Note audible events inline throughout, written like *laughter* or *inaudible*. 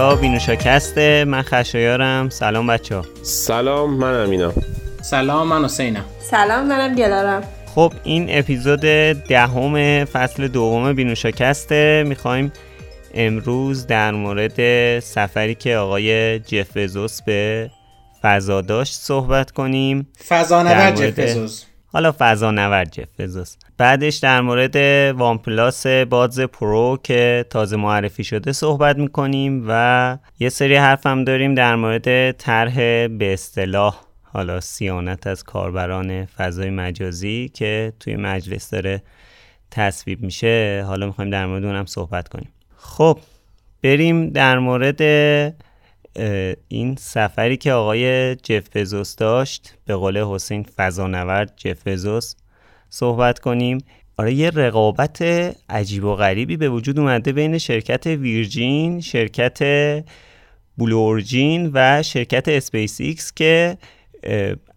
اینجا بینوشاکسته من خشایارم. سلام بچه ها سلام من امینم سلام من حسینم سلام منم گلارم. خب این اپیزود دهم فصل دوم بینوشاکسته می‌خوایم امروز در مورد سفری که آقای جف بزوس به فضا داشت صحبت کنیم. فضانورد جف بزوس. حالا فضا نورد جف بزوس بعدش در مورد OnePlus Buds Pro که تازه معرفی شده صحبت می‌کنیم و یه سری حرف هم داریم در مورد طرح به اصطلاح حالا صیانت از کاربران فضای مجازی که توی مجلس داره تصویب میشه. حالا می‌خوایم در مورد اونم صحبت کنیم. خب بریم در مورد این سفری که آقای جف بزوس داشت به قول حسین فضانورد جف بزوس صحبت کنیم. آره یه رقابت عجیب و غریبی به وجود اومده بین شرکت Virgin شرکت Blue Origin و شرکت اسپیس ایکس که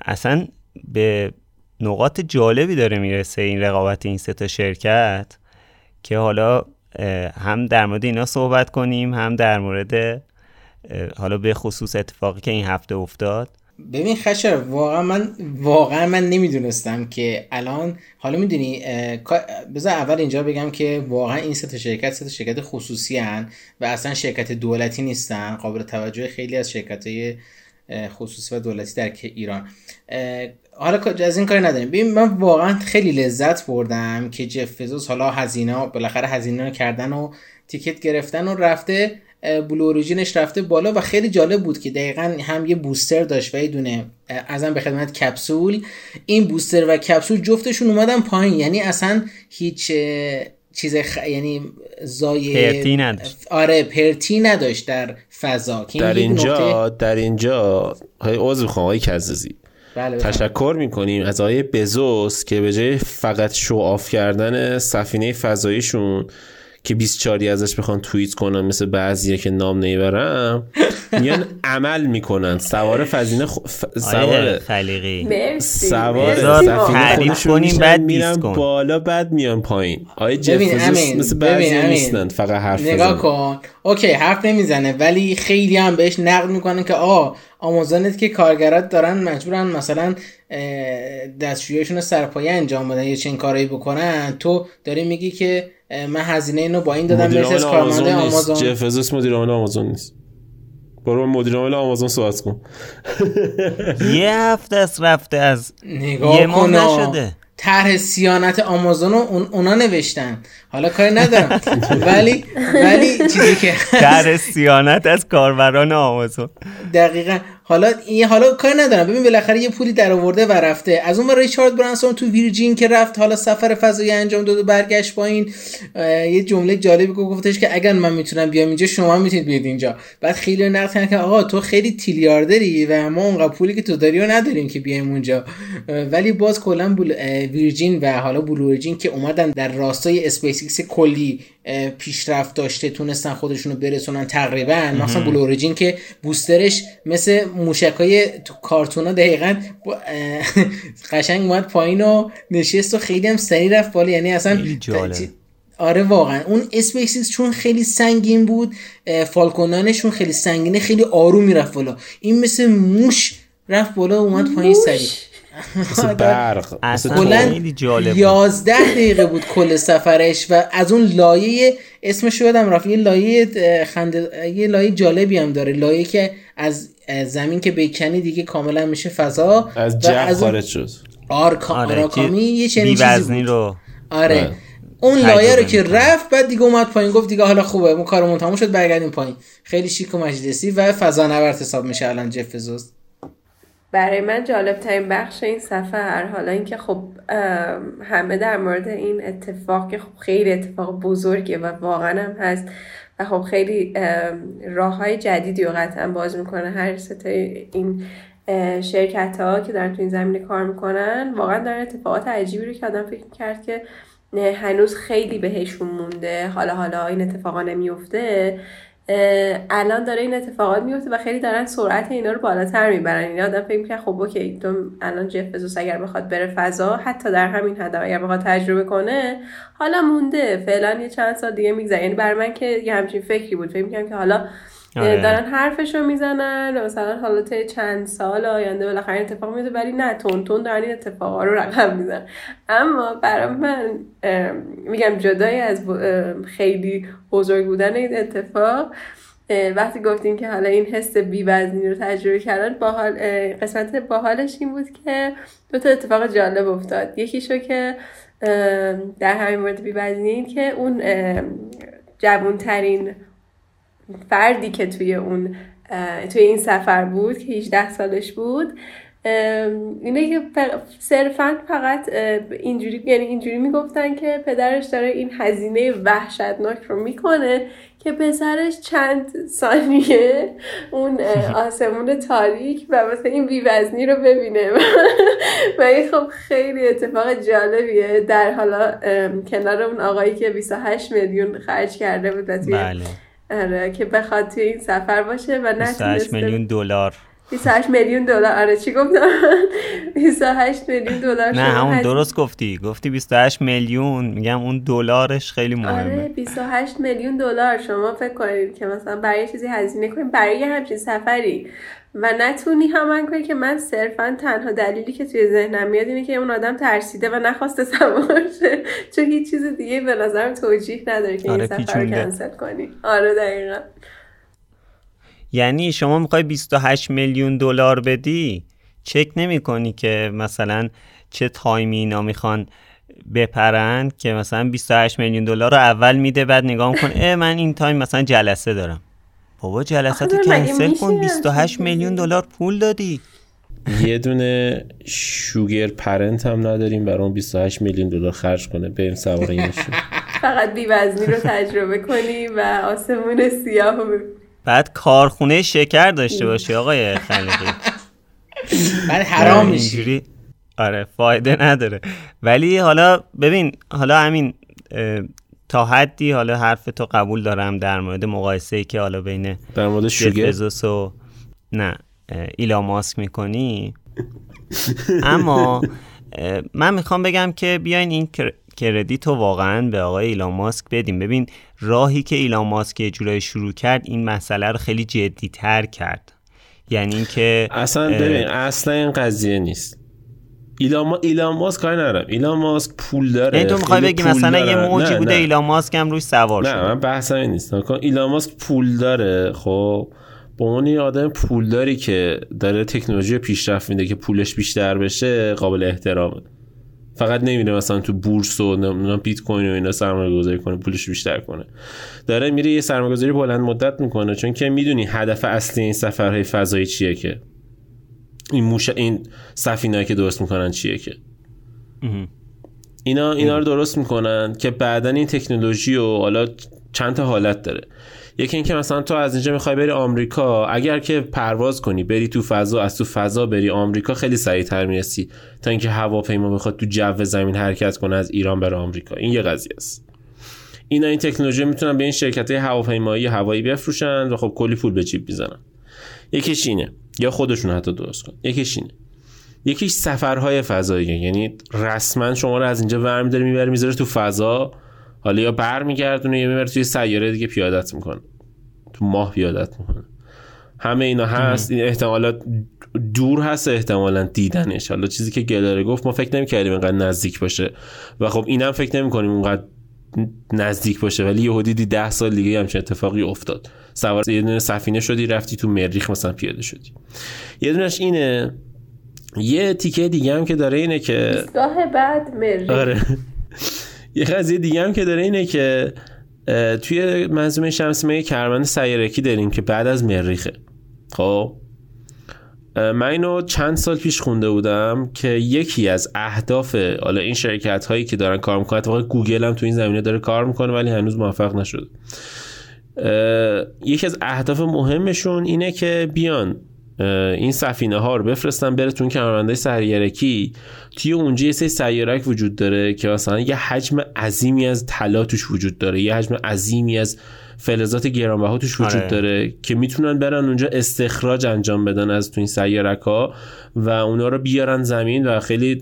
اصلا به نقاط جالبی داره می‌رسه این رقابت این سه تا شرکت که حالا هم در مورد اینا صحبت کنیم هم در مورد حالا به خصوص اتفاقی که این هفته افتاد. ببین خشر واقعا من واقعا من نمی‌دونستم که الان حالا می‌دونی بذار اول اینجا بگم که واقعا این سه شرکت سه شرکت خصوصی هن و اصلا شرکت دولتی نیستن قابل توجه خیلی از شرکت های خصوصی و دولتی در ایران. حالا از این کاری نداریم. ببین من واقعا خیلی لذت بردم که جف حالا هزینه بالاخره هزینه رو کردن و تیکت گرفتن و رفته بلو اوریجینش رفته بالا و خیلی جالب بود که دقیقا هم یه بوستر داشت و یه دونه ازم به خدمت کپسول. این بوستر و کپسول جفتشون اومدن پایین. یعنی اصلا هیچ چیز خ... یعنی زای پرتی نداشت آره پرتی نداشت در فضا. در اینجا در اینجا های عضو می‌خوام آقای کزازی. بله تشکر می‌کنیم از آقای بزوس که به جای فقط شو آف کردن سفینه فضاییشون که 24 ازش بخوان توییت کنن مثل بعضیه که نام نمی‌برم میان عمل می‌کنن. سوار فزینه خ... سوار خلیقی سوار تعریف کنیم بعد میرن بالا بعد میان پایین. آیه جفزوس مثل بعضی نیستن فقط حرف نگاه کن. اوکی حرف نمی‌زنه ولی خیلی هم بهش نقد می‌کنن که آه آمازونت که کارگرات دارن مجبورن مثلا دستشویشون سرپایه انجام بدن یا چنین کارایی بکنن تو داری میگی که من هزینه اینو با این دادم مثل از کارمنده آمازون. جف مدیر عامل آمازون نیست. برو مدیر عامل آمازون صحبت کن. *laughs* یه هفته است رفته از یه ماه نشده. طرح سیانت آمازون رو اونا نوشتن. حالا کاری ندارم. *laughs* ولی ولی چیزی که طرح سیانت از کاربران آمازون. دقیقا. حالا این حالا کاری ندارم. ببین بالاخره یه پولی در آورده و رفته. از اون ریچارد برانسون تو ویرجین که رفت حالا سفر فضایی انجام داد و برگشت با این یه جمله جالبی گفتش که اگر من می‌تونم بیام اینجا شما می‌تونید بیاید اینجا. بعد خیلی نقد که آقا تو خیلی میلیاردری و ما اونقدر پولی که تو داری رو نداریم که بیایم اونجا. ولی باز کلا Blue... Virgin و حالا Blue که اومدن در راستای Space کلی پیشرفت داشته تونستن خودشونو برسونن تقریبا. مثلا Blue که booster ش مثل موشکای تو کارتونا دقیقا *laughs* قشنگ اومد پایین و نشست و خیلی هم سریع رفت بالا. یعنی اصلا آره واقعا. اون اسپیسیس چون خیلی سنگین بود Falcon 9 شون خیلی سنگینه خیلی آروم می‌رفت بالا. این مثل موشک رفت بالا اومد پایین سریع. مثل برق. کلا 11 دقیقه بود کل سفرش و از اون لایه اسمش رو یادم رفت. یه لایه خنده یه لایه جالبی هم داره. لایه که از زمین که بکنی دیگه کاملا میشه فضا از جو خارج شد. آرکا... آره آراکامی یه چنین چیزی رو آره, آره. اون لایه رو که رفت بعد دیگه اومد پایین گفت دیگه حالا خوبه. اون کارمون تموم شد برگردیم پایین. خیلی شیک و مجلسی و فضا نورد حساب میشه الان جف برای من جالب ترین بخش این سفر حالا اینکه خب همه در مورد این اتفاق که خب خیلی اتفاق بزرگه و واقعا هم هست و خب خیلی راه های جدیدی رو قطعا باز می‌کنه. هر سته این شرکت ها که دارن تو این زمینه کار می‌کنن واقعا دارن اتفاقات عجیبی رو که آدم فکر کرد که هنوز خیلی بهشون مونده. حالا حالا این اتفاقا نمیفته الان داره این اتفاقات میفته و خیلی دارن سرعت اینا رو بالاتر می‌برن. این آدم فکر که خب اوکی تو الان جف بزوس اگر بخواد بره فضا حتی در همین حد اگر بخواد تجربه کنه حالا مونده. فعلا یه چند سال دیگه میگذره. یعنی برای من که یه همچین فکری بود. فکر می‌کنم که حالا آره. دارن حرفشو می‌زنن مثلا حالا چند سال آینده بالاخره اتفاق میده ولی نه تون تون دارن این اتفاقا رو رقم می‌زنن اما برای من میگم جدای از خیلی بزرگ بودن این اتفاق وقتی گفتیم که حالا این حس بیوزنی رو تجربه کردن باحال قسمت باحالش این بود که دو تا اتفاق جالب افتاد یکیشو که در همین مورد بیوزنی که اون جوانترین فردی که توی اون توی این سفر بود که 18 سالش بود اینه که صرفا فقط اینجوری یعنی اینجوری می‌گفتن که پدرش داره این هزینه وحشتناک رو می‌کنه که پسرش چند ثانیه اون *laughs* آسمون تاریک و مثلا این بیوزنی رو ببینه *laughs* و این خب خیلی اتفاق جالبیه در حالا کنار اون آقایی که 28 میلیون خرج کرده بود بله. آره که بخواد توی این سفر باشه و 28 میلیون دلار. 28 میلیون دلار. آره چی گفتم؟ *laughs* 28 میلیون دلار نه همون درست گفتی. گفتی 28 میلیون. میگم اون دلارش خیلی مهمه. آره 28 میلیون دلار. شما فکر کنید که مثلا برای چیزی هزینه کنید. برای همچین سفری. و نتونی همان کنی که من صرفا تنها دلیلی که توی ذهنم میاد اینه که اون آدم ترسیده و نخواسته *laughs* سوار شه. چون هیچ چیز دیگه به نظرم توجیه نداره که آره این سفر رو کنسل کنی. آره دقیقا. یعنی شما می‌خوای 28 میلیون دلار بدی؟ چک نمی کنی که مثلا چه تایمی اینا می‌خوان بپرن که مثلا 28 میلیون دلار رو اول میده بعد نگاه میکن اه من این تایم مثلا جلسه دارم. بابا جلسات کنسل کن 28 میلیون دلار پول دادی. یه دونه sugar parent هم نداریم برای اون 28 میلیون دلار خرج کنه. بریم سوار *laughs* فقط بیوزنی رو تجربه کنی و آسمون سیاه بعد کارخونه شکر داشته باشی آقای خلیقی بعد حرام میشی. آره فایده نداره. ولی حالا ببین حالا همین تا حدی حالا حرف تو قبول دارم در مورد مقایسه ای که حالا بین در مورد شوگر؟ و نه ایلا ماسک می‌کنی؟ اما من می‌خوام بگم که بیاین این کردیت رو واقعا به آقای ایلان ماسک بدیم. ببین راهی که ایلان ماسک یه جورایی شروع کرد این مسئله رو خیلی جدی تر کرد. یعنی اینکه اصلا ببین اصلا این قضیه نیست. ایلان, ایلان ماسک کار ندارم. ایلان ماسک پول داره. یعنی تو می‌خوای بگی مثلا یه موجی بوده ایلان ماسک هم روش سوار نه من بحثم این نیست ایلان ماسک پول داره. خب با اون یه آدم پولداری که داره تکنولوژی پیشرفت میده که پولش بیشتر بشه قابل احترامه. فقط نمیره مثلا تو بورس و نمی‌دونم بیت کوین و اینا سرمایه گذاری کنه پولش بیشتر کنه. داره میره یه سرمایه گذاری بلند مدت می‌کنه چون که می‌دونی هدف اصلی این سفرهای فضایی چیه که؟ این موش این سفینه که درست می‌کنن چیه که؟ اینا اینا رو درست می‌کنن که بعدا این تکنولوژی و حالا چند تا حالت داره. یکی اینکه مثلا تو از اینجا می‌خوای بری آمریکا اگر که پرواز کنی بری تو فضا از تو فضا بری آمریکا خیلی سریعتر می‌رسی. تا اینکه هواپیما بخواد تو جو زمین حرکت کنه از ایران بره آمریکا. این یه قضیه است. اینا این تکنولوژی می‌تونن به این شرکت هواپیمایی هوایی بفروشن و خب کلی پول به جیب می‌زنن. یکیش اینه. یا خودشون حتی درست کن یکیش اینه. یکیش سفرهای فضایی. یعنی رسما شما رو از اینجا ور میداره می‌بره می‌ذاره تو فضا. حالا یا برمیگردونه یا می‌بره توی سیاره دیگه پیادت می‌کنه. تو ماه پیادت می‌کنه. همه اینا هست. این احتمالات دور هست احتمالا دیدنش. حالا چیزی که گلاره گفت ما فکر نمی‌کردیم اینقدر نزدیک باشه. و خب اینم فکر نمی‌کنیم اونقدر نزدیک باشه ولی یه دیدی ده سال دیگه همچین اتفاقی افتاد. سوار یه دونه سفینه شدی رفتی تو مریخ مثلا پیاده شدی. یه دونش اینه یه تیکه دیگه هم که داره اینه که بعد مریخ. آره. یه قضیه دیگه هم که داره اینه که توی منظومه شمسی ما یه کرمند سیارکی داریم که بعد از مریخه. خب؟ من اینو چند سال پیش خونده بودم که یکی از اهداف حالا این شرکت هایی که دارن کار می‌کنن اتفاقا گوگل هم تو این زمینه داره کار می‌کنه ولی هنوز موفق نشده. یکی از اهداف مهمشون اینه که بیان این سفینه ها رو بفرستن بره تو کمربندهای سیارکی توی اونجا یه سری سیارک وجود داره که مثلا یه حجم عظیمی از طلا توش وجود داره یه حجم عظیمی از فلزات گرانبها توش وجود آره. داره که می‌تونن برن اونجا استخراج انجام بدن از تو این سیارک ها و اونا رو بیارن زمین و خیلی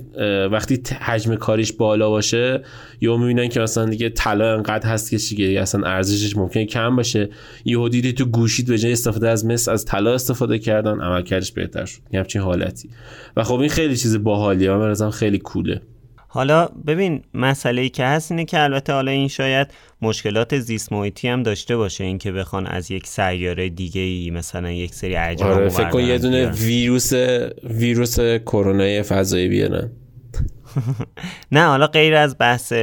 وقتی حجم کاریش بالا باشه یا می‌بینن که مثلا دیگه طلا انقدر هست که چیگه اصلا ارزشش ممکنه کم باشه. یهو دیدی تو گوشید به جای استفاده از مس از طلا استفاده کردن عملکردش بهتر شد. یه همچین حالتی. و خب این خیلی چیز باحالیه من خیلی کوله. حالا ببین مسئله ای که هست اینه که البته حالا این شاید مشکلات زیست محیطی هم داشته باشه اینکه بخوان از یک سیاره دیگه ای مثلا یک سری اجرام آره فکر کن یه دونه ویروس ویروس کرونا فضایی بیارن. *laughs* نه حالا غیر از بحث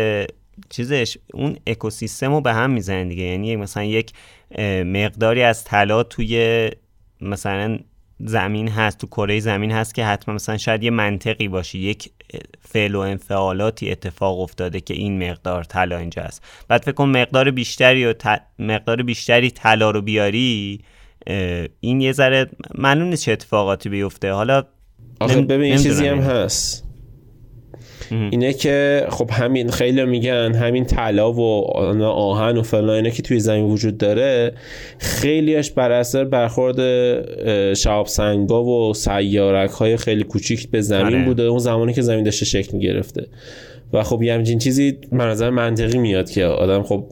چیزش اون اکوسیستم رو به هم می‌زنن دیگه. یعنی مثلا یک مقداری از طلا توی مثلا زمین هست تو کره زمین هست که حتما مثلا شاید یه منطقی باشه یک فعل و انفعالاتی اتفاق افتاده که این مقدار طلا اینجا است بعد فکر کن مقدار بیشتری و مقدار بیشتری طلا رو بیاری این یه ذره معلوم نیست چه اتفاقاتی بیفته. حالا آخه ببین چیزی هم هست. اینه که خب همین خیلی میگن همین طلا و آهن و فلان اینا که توی زمین وجود داره خیلیش بر اثر برخورد شعاب سنگا و سیارک های خیلی کوچیک به زمین آره. بوده اون زمانی که زمین داشته شکل می‌گرفته. و خب یه همچین چیزی نظر منطقی میاد که آدم خب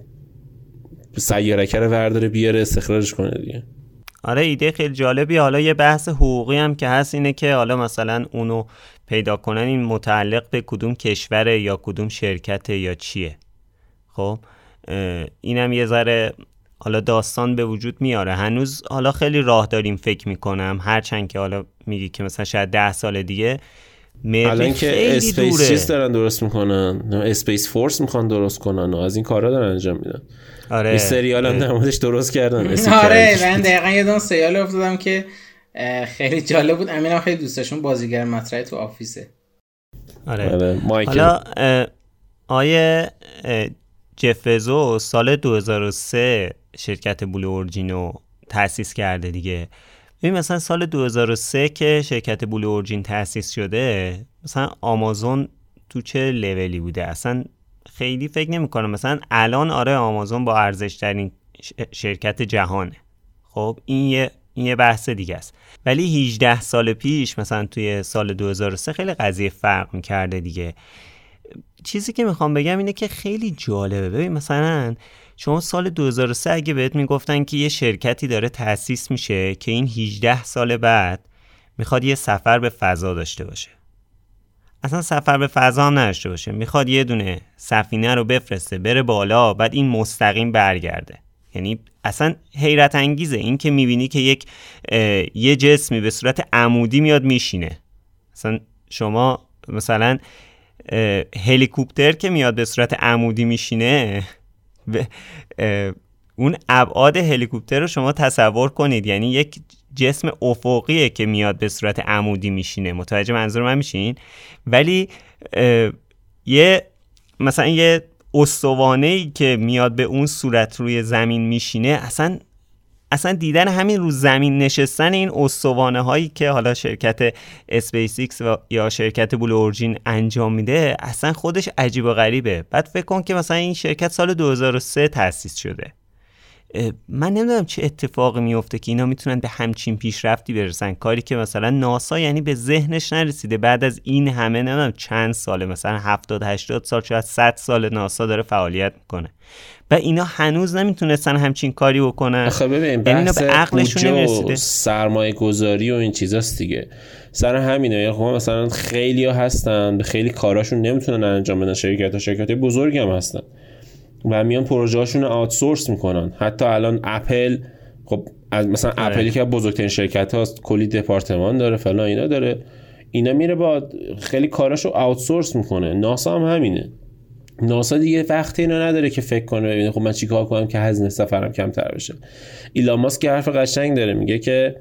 سیارکه رو ورداره بیاره استخراجش کنه دیگه. آره ایده خیلی جالبی حالا یه بحث حقوقی هم که هست اینه که حالا مثلا اونو پیدا کنن این متعلق به کدوم کشوره یا کدوم شرکت یا چیه. خب اینم یه ذره حالا داستان به وجود میاره. هنوز حالا خیلی راه داریم فکر می‌کنم. هرچند که حالا میگی که مثلا شاید ده سال دیگه الان که Space چیز دارن درست می‌کنن. Space Force می‌خوان درست کنن و از این کارا دارن انجام میدن. آره. این سریال هم درست کردن آره. من دقیقا یاد اون سریال افتادم که خیلی جالب بود. امینم خیلی دوستشون بازیگر مطرح تو آفیسه. آره, آره، حالا آیه جفزو سال 2003 شرکت بلو اورجینو تأسیس کرده دیگه. ببین مثلا سال 2003 که شرکت بلو اورجین تأسیس شده مثلا آمازون تو چه لولی بوده؟ اصلا خیلی فکر نمی کنم مثلا الان آره آمازون با ارزش ترین شرکت جهانه. خب این یه این یه بحث دیگه است. ولی 18 سال پیش مثلا توی سال 2003 خیلی قضیه فرق می‌کرده دیگه. چیزی که می‌خوام بگم اینه که خیلی جالبه. ببین مثلا شما سال 2003 اگه بهت می‌گفتن که یه شرکتی داره تأسیس میشه که این 18 سال بعد می‌خواد یه سفر به فضا داشته باشه. اصلا سفر به فضا هم نداشته باشه. می‌خواد یه دونه سفینه رو بفرسته بره بالا بعد این مستقیم برگرده. یعنی اصلا حیرت انگیزه. این که می‌بینی که یک یه جسمی به صورت عمودی میاد میشینه. اصلا شما مثلا هلیکوپتر که میاد به صورت عمودی میشینه اون ابعاد هلیکوپتر رو شما تصور کنید. یعنی یک جسم افقیه که میاد به صورت عمودی میشینه. متوجه منظور من میشین؟ ولی یه مثلا یه استوانه ای که میاد به اون صورت روی زمین میشینه اصلا اصلا دیدن همین رو زمین نشستن این استوانه هایی که حالا شرکت اسپیس ایکس و یا شرکت Blue Origin انجام میده اصلا خودش عجیب و غریبه. بعد فکر کن که مثلا این شرکت سال 2003 تأسیس شده. من نمی‌دونم چه اتفاقی میفته که اینا می‌تونن به همچین پیشرفتی برسن. کاری که مثلا ناسا یعنی به ذهنش نرسیده. بعد از این همه نمی‌دونم چند ساله مثلا 70 80 سال شاید 100 سال ناسا داره فعالیت می‌کنه. و اینا هنوز نمی‌تونستن همچین کاری بکنن. آخه ببین یعنی بحث به عقلشون نمی‌رسیده. سرمایه گذاری و این چیزاست دیگه. سر همینه. یا یعنی خب مثلا خیلی ها هستن خیلی کاراشون نمی‌تونن انجام بدن. شرکت ها شرکت بزرگی هم هستن. و میان پروژه هاشون رو آوتسورس می‌کنن. حتی الان اپل خب از مثلا آره. اپلی که بزرگترین شرکت هاست کلی دپارتمان داره فلان اینا داره. اینا میره با خیلی کاراشو آوتسورس می‌کنه. ناسا هم همینه. ناسا دیگه وقتی اینو نداره که فکر کنه ببینه خب من چیکار کنم که هزینه سفرم کمتر بشه. ایلان ماسک که حرف قشنگ داره. میگه که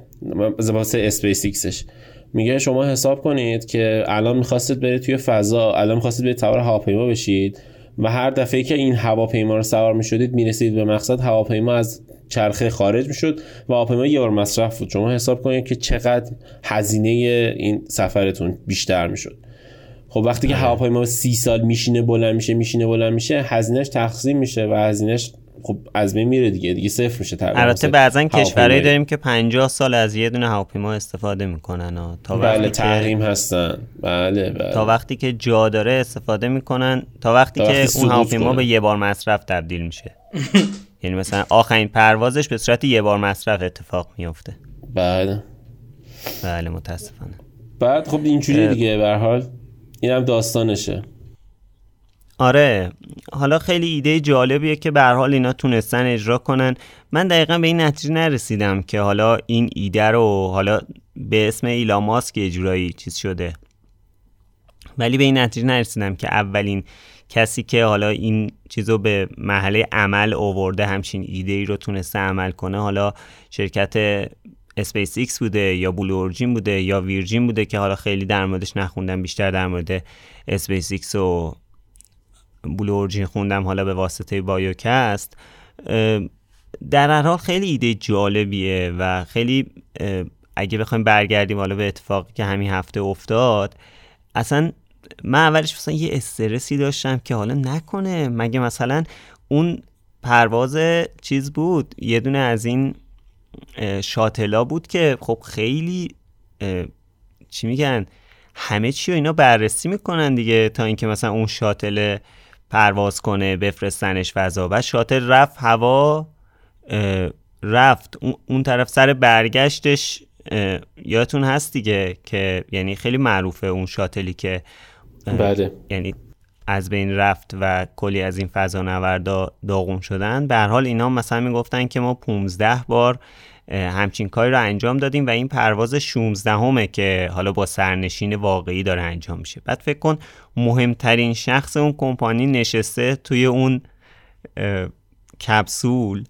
واسه اسپیس ایکسش میگه شما حساب کنید که الان می‌خواستید برید توی فضا الان می‌خواستید برید سوار هواپیما بشید. و هر دفعه که این هواپیما رو سوار می شدید می رسید به مقصد هواپیما از چرخه خارج می شد و هواپیما یه بار مصرف بود شما حساب کنید که چقدر هزینه این سفرتون بیشتر می شد خب وقتی که آره. هواپیما سی سال میشینه بلند میشه میشینه بلند میشه هزینهش تقسیم میشه و هزینهش خب از بین میره دیگه. دیگه صفر میشه تقریبا. البته بعضا کشورهایی داریم که 50 سال از یه دونه هواپیما استفاده می‌کنن تا بله تحریم هستن. بله بله. تا وقتی که جا داره استفاده می‌کنن تا وقتی, تا وقتی که اون هواپیما به یه بار مصرف تبدیل میشه. *laughs* یعنی مثلا آخرین پروازش به صورت یه بار مصرف اتفاق میفته بله. بله متاسفانه. بعد خب اینجوری دیگه به حال. اینم داستانشه. آره حالا خیلی ایده جالبیه که به حال اینا تونستن اجرا کنن. من دقیقا به این نتیجه نرسیدم که حالا این ایده رو حالا به اسم ایلا ماسک اجرایی چیز شده. ولی به این نتیجه نرسیدم که اولین کسی که حالا این چیز رو به محله عمل آورده همچین ایده ای رو تونسته عمل کنه حالا شرکت اسپیس ایکس بوده یا Blue Origin بوده یا Virgin بوده که حالا خیلی در موردش نخوندم بیشتر در مورد اسپیس ایکس و Blue Origin خوندم حالا به واسطه بایوکست در هر حال خیلی ایده جالبیه و خیلی اگه بخوایم برگردیم حالا به اتفاقی که همین هفته افتاد اصلا من اولش مثلا یه استرسی داشتم که حالا نکنه. مگه مثلا اون پرواز چیز بود؟ یه دونه از این شاتلا بود که خب خیلی چی میگن همه چی رو اینا بررسی می‌کنن دیگه تا اینکه مثلا اون شاتل پرواز کنه بفرستنش فضا. و شاتل رفت هوا رفت. اون طرف سر برگشتش یادتون هست دیگه که یعنی خیلی معروفه اون شاتلی که بله. یعنی از بین رفت و کلی از این فضا نوردا داغون شدن. به حال اینا مثلا می‌گفتن که ما 15 بار همچین کاری رو انجام دادیم و این پرواز 16 همه که حالا با سرنشین واقعی داره انجام میشه. بعد فکر کن مهمترین شخص اون کمپانی نشسته توی اون کپسول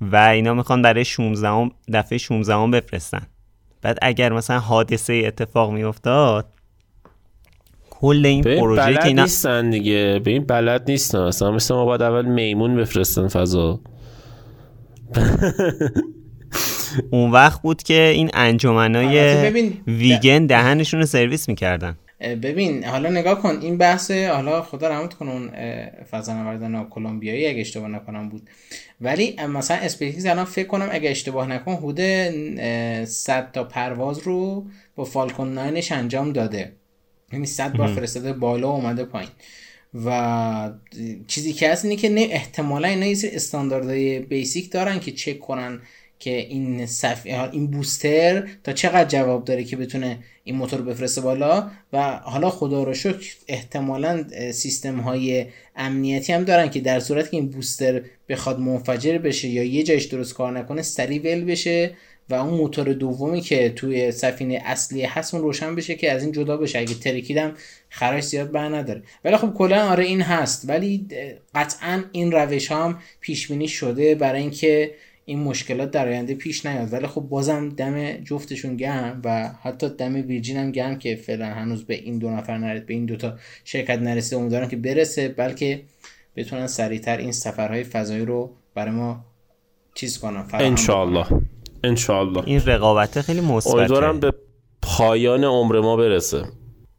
و اینا می‌خوان برای 16 هم دفعه 16 هم بفرستن. بعد اگر مثلا حادثه اتفاق میافتاد کل این پروژه که اینا نیستن دیگه. به این بلد نیستن. اصلا مثل ما باید اول میمون بفرستن فضا. اون وقت بود که این انجمنای ویگن دهنشون رو سرویس می‌کردن. ببین حالا نگاه کن این بحث حالا خدا رحمت کنه اون فضانورد کلمبیایی اگه اشتباه نکنم بود. ولی مثلا Space الان فکر کنم اگه اشتباه نکنم حدود 100 تا پرواز رو با Falcon 9 انجام داده. یعنی 100 بار فرستاده بالا و اومده پایین. و چیزی که هست اینه که نه احتمالا اینا یه سری استانداردهای basic دارن که چک کنن که این صف... این booster تا چقدر جواب داره که بتونه این موتور بفرسته بالا؟ و حالا خدا رو شکر احتمالا سیستم های امنیتی هم دارن که در صورت که این بوستر بخواد منفجر بشه یا یه جایش درست کار نکنه سریع ول بشه و اون موتور دومی که توی سفینه اصلی هست اون روشن بشه که از این جدا بشه. اگه ترکیدم خراش زیاد بر نداره. ولی خب کلا آره این هست. ولی قطعا این روش هم پیش بینی شده برای اینکه این مشکلات در آینده پیش نیاد. ولی خب بازم دم جفتشون گرم و حتی دم ویرجین هم گرم که فعلا هنوز به این دو نفر نرسید به این دوتا شرکت نرسیده امیدوارم که برسه بلکه بتونن سریعتر این سفرهای فضایی رو برای ما چیز کنن انشالله انشالله این رقابت خیلی مثبته. امیدوارم به پایان عمر ما برسه.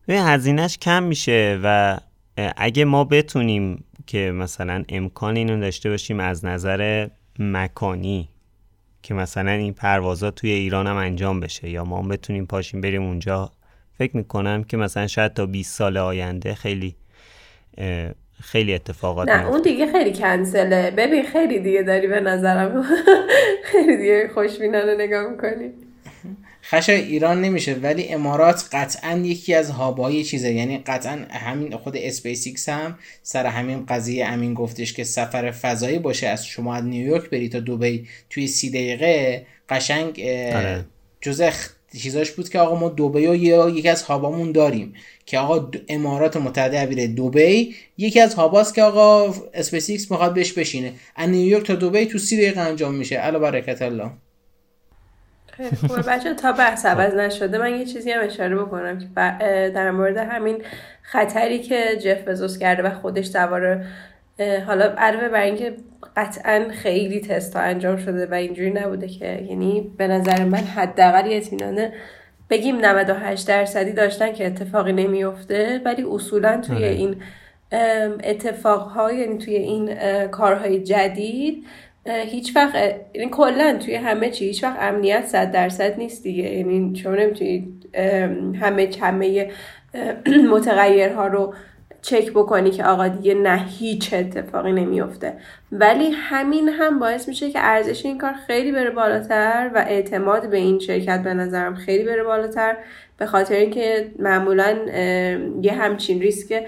به هزینهش کم میشه و اگه ما بتونیم که مثلا امکان اینو داشته باشیم از نظر مکانی که مثلا این پروازا توی ایران هم انجام بشه یا ما هم بتونیم پاشیم بریم اونجا. فکر می‌کنم که مثلا شاید تا 20 سال آینده خیلی خیلی اتفاقات نه اون دیگه خیلی کنسله. ببین خیلی دیگه داری به نظرم. *laughs* خیلی دیگه خوشبینانه نگاه می‌کنی. خش ایران نمیشه ولی امارات قطعا یکی از hub ای چیزه. یعنی قطعا همین خود Space هم سر همین قضیه امین گفتش که سفر فضایی باشه از شما از نیویورک بری تا دوبی توی سی دقیقه قشنگ آره. جزء چیزاش بود که آقا ما دوبی و یکی از hub امون داریم که آقا امارات متحده عربی دوبی یکی از hub است که آقا اسپیس ایکس می‌خواد بهش بشینه. از نیویورک تا دوبی تو سی دقیقه انجام میشه. الا برکت الله. خوبه بچه تا بحث عوض نشده من یه چیزی هم اشاره بکنم که در مورد همین خطری که جف بزوس کرده و خودش سوار حالا علاوه بر اینکه قطعا خیلی تست ها انجام شده و اینجوری نبوده که یعنی به نظر من حداقل اطمینانه بگیم 98 درصدی داشتن که اتفاقی نمیفته ولی اصولا توی آره. این اتفاقهای یعنی توی این کارهای جدید هیچ وقت یعنی کلا توی همه چی هیچ وقت امنیت صد درصد نیست دیگه. یعنی شما نمی‌تونید همه همه *clears throat* متغیرها رو چک بکنی که آقا دیگه نه هیچ اتفاقی نمیفته ولی همین هم باعث میشه که ارزش این کار خیلی بره بالاتر و اعتماد به این شرکت به نظرم خیلی بره بالاتر. به خاطر اینکه معمولا یه همچین ریسک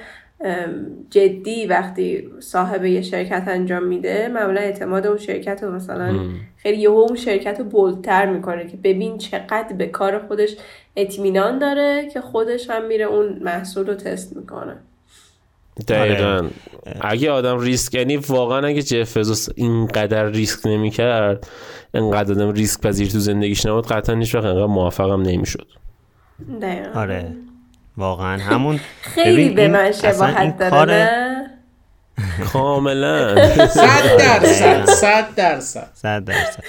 جدی وقتی صاحب یه شرکت انجام میده معمولا اعتماد اون شرکت رو مثلا خیلی یهو اون شرکت رو بلتر می‌کنه که ببین چقدر به کار خودش اطمینان داره که خودش هم میره اون محصول رو تست می‌کنه. دقیقا. آره. اگه آدم ریسک یعنی واقعا اگه جف بزوس اینقدر ریسک نمی‌کرد اینقدر آدم ریسک پذیر تو زندگیش نبود قطعا هیچ وقت اینقدر موفقم نمی‌شد. آره. واقعا همون. خیلی به من شباهت داره کاملا. صد درصد صد درصد. صد درصد.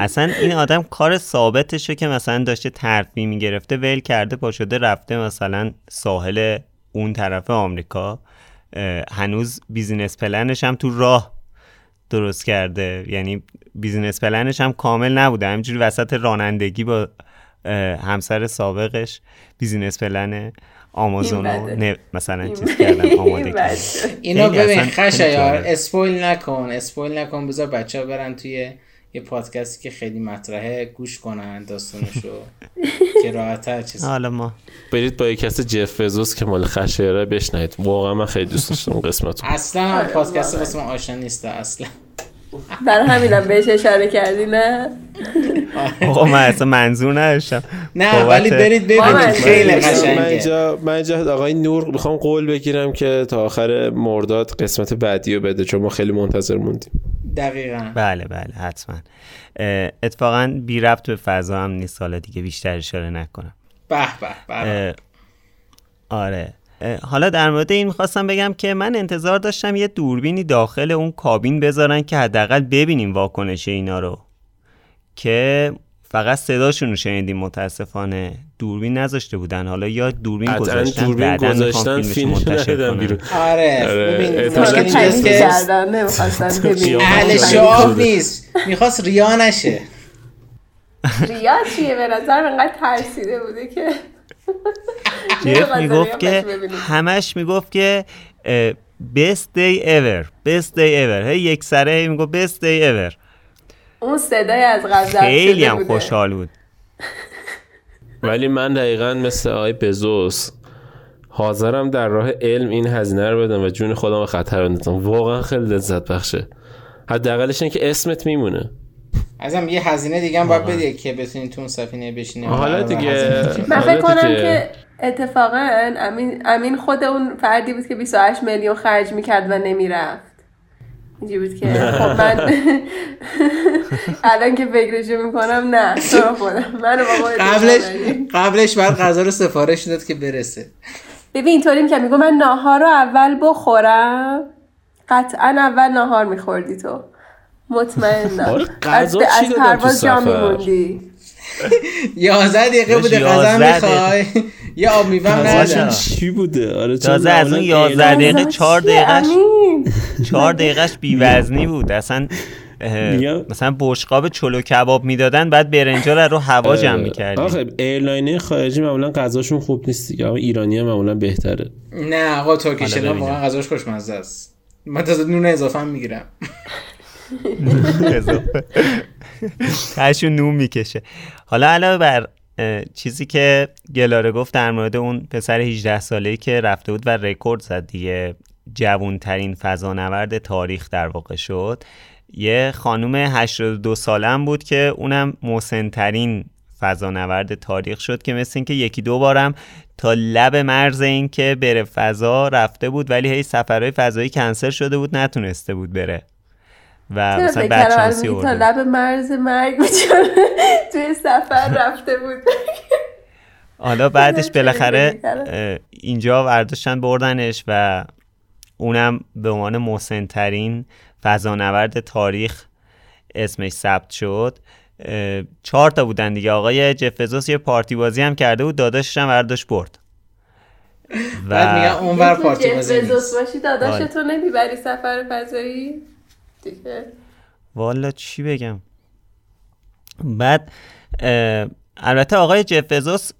اصلا این آدم کار ثابتشه که مثلا داشته ترفیع می‌گرفته ول کرده پا شده رفته مثلا ساحل اون طرف آمریکا. هنوز business plan ش هم تو راه درست کرده. یعنی business plan ش هم کامل نبوده. همینجوری وسط رانندگی با همسر سابقش business plan آمازون رو مثلا چیز کردن آماده اینو ببین خشایار اسپویل نکن اسپویل نکن بذار بچه ها برن توی یه پادکستی که خیلی مطرحه گوش کنن داستانشو که راحتر چیز حالا ما برید با یک کسی جف فزوس که مال خشایاره بشنید واقعا من خیلی دوست داشتم قسمت اصلا پادکست من آشنا نیست اصلا برای همینم بهش اشاره کردی نه؟ آقا من اصلا منظور نداشتم. نه ولی برید ببینید. خیلی قشنگه. من اینجا من اینجا آقای نور می‌خوام قول بگیرم که تا آخر مرداد قسمت بعدی رو بده چون ما خیلی منتظر موندیم. دقیقا. بله بله حتما. اتفاقا بی ربط به فضا هم نیست. حالا دیگه بیشتر اشاره نکنم. به به آره. حالا در مورد این می‌خواستم بگم که من انتظار داشتم یه دوربینی داخل اون کابین بذارن که حداقل ببینیم واکنش اینا رو. که فقط صداشون رو شنیدیم متاسفانه. دوربین نذاشته بودن. حالا یا دوربین گذاشتن دوربین گذاشتن فیلم منتشر بیرون. آره, آره. ببین مشکل که اهل شعاب نیست. می‌خواست ریا نشه. ریا چیه؟ به نظر انقدر ترسیده بوده که جف می‌گفت که همش می‌گفت که best day ever best day ever. هی یک سره می‌گفت best day ever. اون صدای از غزل خیلی هم خوشحال بود. *laughs* ولی من دقیقا مثل آی بزوس حاضرم در راه علم این هزینه رو بدم و جون خودم خطر بندازم. واقعا خیلی لذت بخشه. حداقلش اینه که اسمت میمونه. ازم یه هزینه دیگه هم باید بده که بتونین تو اون سفینه بشینیم حالا دیگه من فکر کنم که اتفاقا امین امین خود اون فردی بود که 28 میلیون خرج می‌کرد و نمی‌رفت. اینجوری بود که خب من *laughs* الان که فکرشو می‌کنم نه. تو خودم. منو قبلش قبلش بعد غذا رو سفارش داد که برسه. ببین اینطوریم که میگو من ناهار رو اول بخورم. قطعا اول ناهار میخوردی تو. مطمئنم. آره، از, از پرواز جا میموندی. یازده دقیقه بوده غذا می‌خوای؟ یه آب میوه ندارم چی بوده؟ آره تازه از اون یازده دقیقه چهار دقیقهش چهار دقیقهش بیوزنی بود. اصلا مثلا بشقاب چلو کباب می‌دادن بعد برنجا رو رو هوا جمع می‌کردی آخه ایرلاینه خارجی معمولا غذاشون خوب نیست دیگه. اما ایرانی هم معمولا بهتره. نه آقا ترکیش واقعا غذاش خوشمزه است. من تازه نون اضافه هم می‌گیرم. *laughs* تشو نوم می‌کشه. حالا علاوه بر چیزی که گلاره گفت در مورد اون پسر 18 ساله که رفته بود و رکورد زد دیگه جوونترین فضانورد تاریخ در واقع شد یه خانوم 82 سالم بود که اونم مسنترین فضانورد تاریخ شد که مثل اینکه یکی دو بارم تا لب مرز این که بره فضا رفته بود ولی هی سفرهای فضایی کنسل شده بود نتونسته بود بره. و مثلا بچانسی تا لب مرز مرگ *laughs* توی سفر *laughs* رفته بود. حالا بعدش *laughs* بالاخره اینجا ورداشتن بردنش و اونم به عنوان محسنترین فضانورد تاریخ اسمش ثبت شد. چهار تا بودن دیگه. آقای جفزوس یه پارتی بازی هم کرده بود داداشش هم ورداش برد. بعد میگم اونور پارتی بازی نیست. باشی داداشتو نمی‌بری سفر فضایی؟ دیگه. والا چی بگم؟ بعد البته آقای جف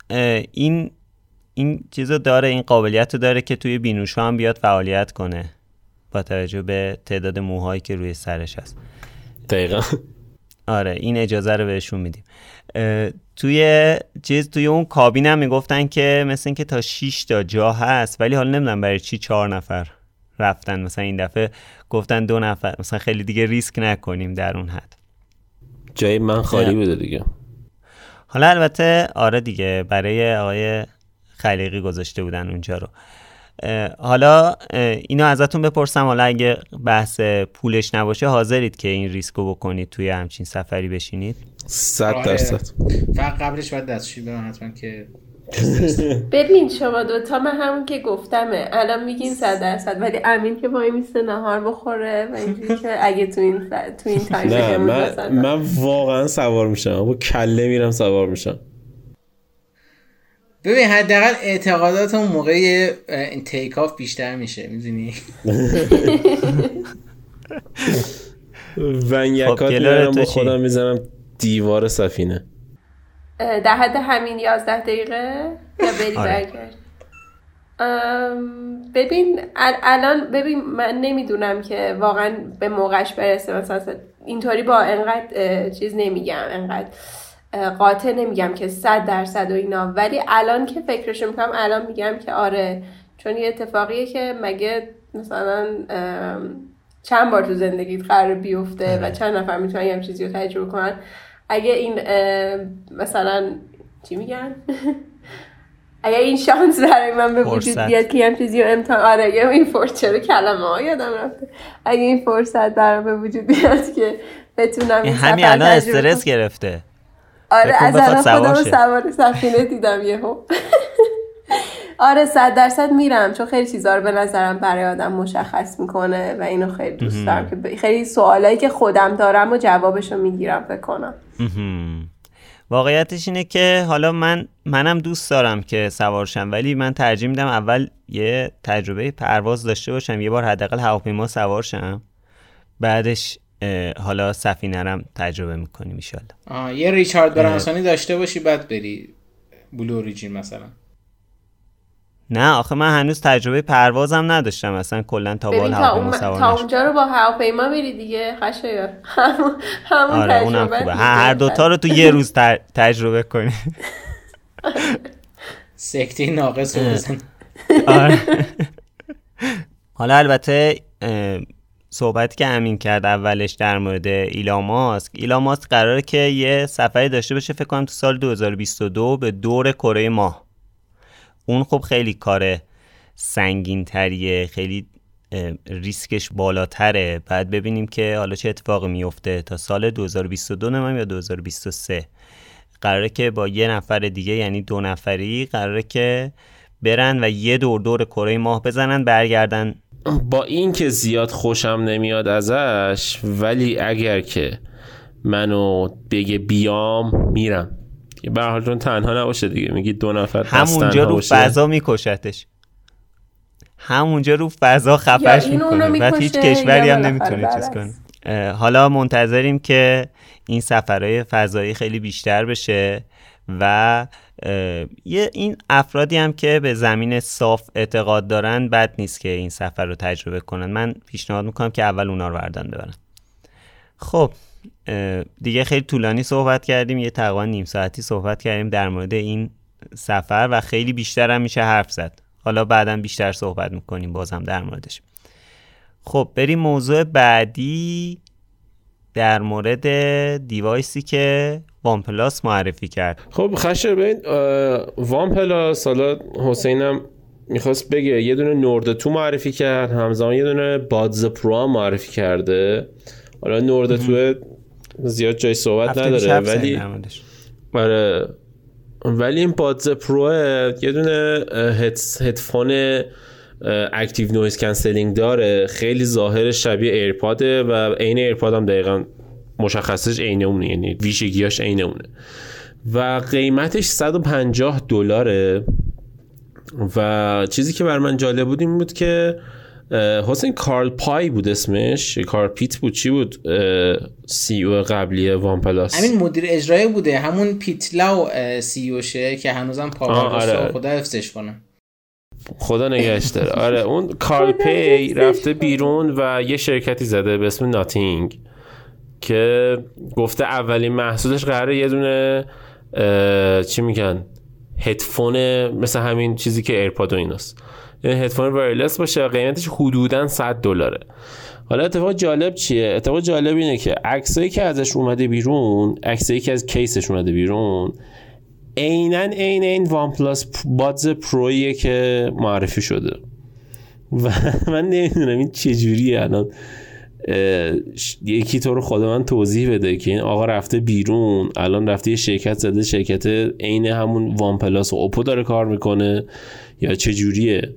این این چیزو داره این قابلیت رو داره که توی بینوشا هم بیاد فعالیت کنه با توجه به تعداد موهایی که روی سرش هست. دقیقا. آره این اجازه رو بهشون میدیم. توی چیز توی اون کابین هم می‌گفتن که مثل اینکه تا 6 تا جا هست ولی حالا نمی‌دونم برای چی چهار نفر رفتن مثلا این دفعه. گفتن دو نفر مثلا خیلی دیگه ریسک نکنیم در اون حد. جای من خالی بوده دیگه. حالا البته آره دیگه برای آقای خلیقی گذاشته بودن اونجا رو. حالا اینو ازتون بپرسم حالا اگه بحث پولش نباشه حاضرید که این ریسکو بکنید توی همچین سفری بشینید؟ صد آره. درصد. فقط قبلش باید دستشوی برم حتما که ببین شما دوتا من همون که گفتمه. الان میگین صد درصد ولی امین که وای میسته نهار بخوره و اینجوری که اگه تو این تو این تایم نه من, من واقعا سوار میشم. با کله میرم سوار میشم. ببین حداقل اعتقادات اون موقع این تیک آف بیشتر میشه می‌دونی؟ *laughs* ونگکات خب، میرم با خودم می‌زنم دیوار سفینه. در حد همین یازده دقیقه؟ یا بری آره. برگرد ببین الان ببین من نمی‌دونم که واقعا به موقعش برسه. مثلا اینطوری با انقدر چیز نمیگم انقدر قاطع نمیگم که صد درصد و اینا. ولی الان که فکرشو می‌کنم الان میگم که آره چون یه اتفاقیه که مگه مثلا چند بار تو زندگیت قرار بیفته و آره. چند نفر می‌تونن یه چیزی رو تجربه کنن؟ اگه این مثلا چی میگن؟ *laughs* اگه این شانس برای من به وجود بیاد که هم چیزی رو امتحان آره این فرصت چرا کلمه ها یادم رفته. اگه این فرصت برای به وجود بیاد که بتونم این همین الان استرس گرفته. آره از الان خودم سوار سفینه دیدم یهو. *laughs* آره صد درصد میرم چون خیلی چیزا رو به نظرم برای آدم مشخص می‌کنه و اینو خیلی دوست دارم که خیلی سوالایی که خودم دارم و جوابش رو می‌گیرم بکنم واقعیتش اینه که حالا من منم دوست دارم که سوارشم ولی من ترجیح میدم اول یه تجربه پرواز داشته باشم یه بار حداقل هواپیما سوارشم بعدش حالا سفینه رم تجربه می‌کنیم آه یه ریچارد برانسونی داشته باشی بعد بری بلو اوریجین مثلا. نه آخه من هنوز تجربه پروازم نداشتم اصلا کلا تا بال هواپیما سوار تا اونجا رو با هواپیما میری دیگه خشه همون همون آره اونم خوبه. هر دوتا رو تو یه روز تجربه کنی. *laughs* سکتی ناقص رو بزن. آره. *laughs* *laughs* حالا البته صحبتی که امین کرد اولش در مورد ایلاماسک ایلاماسک قراره که یه سفری داشته باشه فکر کنم تو سال 2022 به دور کره ماه. اون خب خیلی کار سنگین تریه خیلی ریسکش بالاتره. بعد ببینیم که حالا چه اتفاقی میفته تا سال 2022 نمیم یا 2023 قراره که با یه نفر دیگه یعنی دو نفری قراره که برن و یه دور دور کره ماه بزنن برگردن. با این که زیاد خوشم نمیاد ازش ولی اگر که منو بگه بیام میرم. به حال چون تنها نباشه دیگه. میگی دو نفر همونجا رو فضا میکشتش. همونجا رو فضا خفش می‌کنه. و هیچ کشوری هم نمی‌تونه چیز کنه. حالا منتظریم که این سفرهای فضایی خیلی بیشتر بشه و یه این افرادی هم که به زمین صاف اعتقاد دارن بد نیست که این سفر رو تجربه کنن. من پیشنهاد می‌کنم که اول اونا رو بردن ببرن. خب. دیگه خیلی طولانی صحبت کردیم یه تقریبا نیم ساعتی صحبت کردیم در مورد این سفر و خیلی بیشتر هم میشه حرف زد. حالا بعدا بیشتر صحبت می‌کنیم بازم در موردش. خب بریم موضوع بعدی در مورد device ای که وان پلاس معرفی کرد. خب خشه ببین وان پلاس حالا حسینم می‌خواست بگه یه دونه نورد تو معرفی کرد همزمان یه دونه بادز پرو معرفی کرده. حالا نورد تو زیاد جای صحبت نداره ولی آره. ولی این بادز پرو یه دونه هدفون active noise cancelling داره. خیلی ظاهر شبیه ایرپاده و عین ایرپاد هم دقیقا مشخصش عین اونه یعنی ویژگیاش عین اونه. و قیمتش 150 دلاره. و چیزی که بر من جالب بود این بود که حسین کارل پای بود اسمش؟ کارل پی بود. چی بود؟ CEO قبلی وان پلاس؟ همین مدیر اجرایی بوده. همون پیت لاو CEO شه که هنوزم پا آره. خدا حفظش کنه. خدا نگهش داره. آره اون کارل پی رفته بیرون و یه شرکتی زده به اسم ناتینگ که گفته اولین محصولش قراره یه دونه چی میگن هدفون مثل همین چیزی که ایرپاد و ایناست. هدفون wireless باشه قیمتش حدودا 100 دلاره. حالا اتفاق جالب چیه؟ اتفاق جالب اینه که عکسایی که ازش اومده بیرون عکسایی که از case ش اومده بیرون عینا عین این وان پلاس بادز پرویه که معرفی شده. و *laughs* من نمی‌دونم این چجوریه الان. یکی تو رو خدا به من توضیح بده که این آقا رفته بیرون الان رفته یه شرکت زده شرکت عین همون وان پلاس و اوپو داره کار می‌کنه. یا چه جوریه؟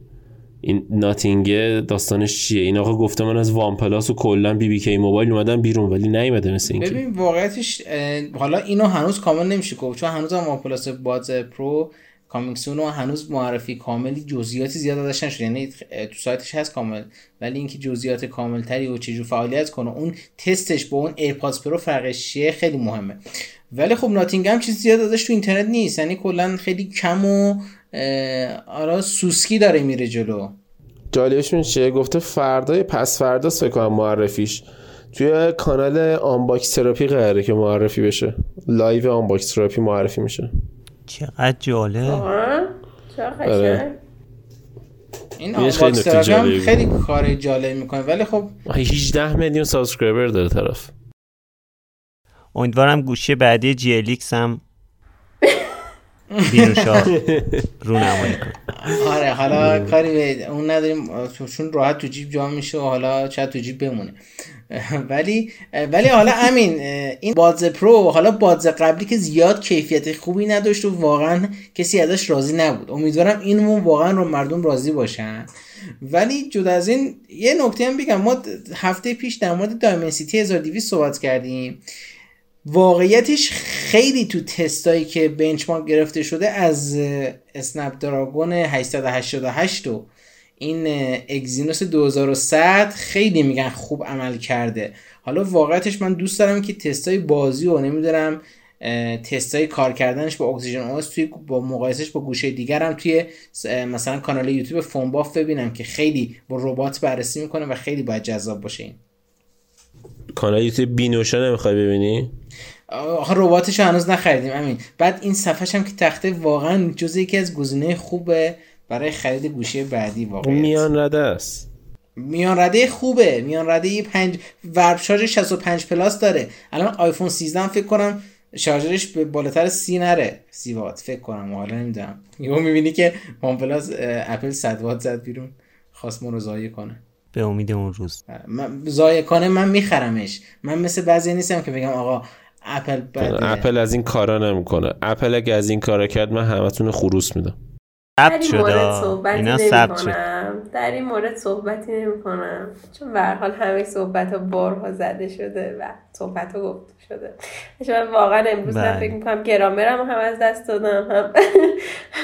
این ناتینگه داستانش چیه؟ این آقا گفته من از وان پلاس و کلا بی بی کی موبایل اومدم بیرون ولی نیومده مثل این ببین واقعیتش حالا اینو هنوز کامل نمیشه گفت چون هنوز هم وان پلاس بادز پرو coming هنوز معرفی کاملی جزئیاتی زیاد داشتن شد یعنی تو سایتش هست کامل ولی اینکه جزئیات کامل تری و چجور فعالیت کنه اون تستش با اون ایرپادز پرو فرقش چیه؟ خیلی مهمه. ولی خب ناتینگهم چیز زیاد ازش تو اینترنت نیست یعنی کلا خیلی کم و آرا سوسکی داره میره جلو. جالبش چیه؟ گفته فردا پس فردا فکر کنم معرفیش. توی کانال آنباکس تراپی قراره که معرفی بشه. live آنباکس تراپی معرفی میشه. چقدر جالب. چقدر آره. این آنباکس تراپی هم خیلی کار جالب می‌کنه ولی خب 18 میلیون subscriber داره طرف. امیدوارم گوشی بعدی جی هم بینوشا رونمایی کن. آره حالا کاری به اون نداریم. چون راحت تو جیب جا میشه و حالا شاید تو جیب بمونه. *laughs* ولی ولی حالا امین این بادز پرو حالا بادز قبلی که زیاد کیفیت خوبی نداشت و واقعا کسی ازش راضی نبود. امیدوارم اینمون واقعا رو مردم راضی باشن. ولی جدا از این یه نکته هم بگم. ما هفته پیش در مورد دایمنسیتی 1200 صحبت کردیم. واقعیتش خیلی تو تستایی که بنچمارک گرفته شده از اسنپ دراگون 888 و این اگزینوس 2100 خیلی میگن خوب عمل کرده. حالا واقعیتش من دوست دارم که تستای بازی و نمی‌دونم تستای کار کردنش با اکسیژن اوس توی با مقایسش با گوشه دیگرم توی مثلا کانال یوتیوب فونباف ببینم که خیلی با ربات بررسی می‌کنه و خیلی باید جذاب باشه این. کانال یوتیوب بینوشا نمی‌خوای ببینی؟ آخه رباتش هنوز نخریدیم همین بعد این صفحش هم که تخته واقعا جز یکی از گزینه خوبه برای خرید گوشی بعدی واقعا میان رده است. میان رده خوبه. میان رده 5 ورب شارژ 65 پلاس داره. الان آیفون 13 هم فکر کنم شارژرش به بالاتر سی نره. سی وات. فکر کنم. حالا نمی‌دونم. یهو می‌بینی که وان پلاس اپل 100 وات زد بیرون. خواست ما رو ضایع کنه. به امید اون روز. ضایع کنه من میخرمش. من مثل بعضی نیستم که بگم آقا اپل اپل از این کارا نمی‌کنه. اپل اگه از این کارا کرد من همتون خروس میدم. ثبت شده. اینا ثبت شد در این مورد صحبتی نمی کنم چون به حال همه صحبت ها بارها زده شده و صحبت ها گفته شده. من واقعا امروز بله. فکر می‌کنم گرامرم هم از دست دادم هم,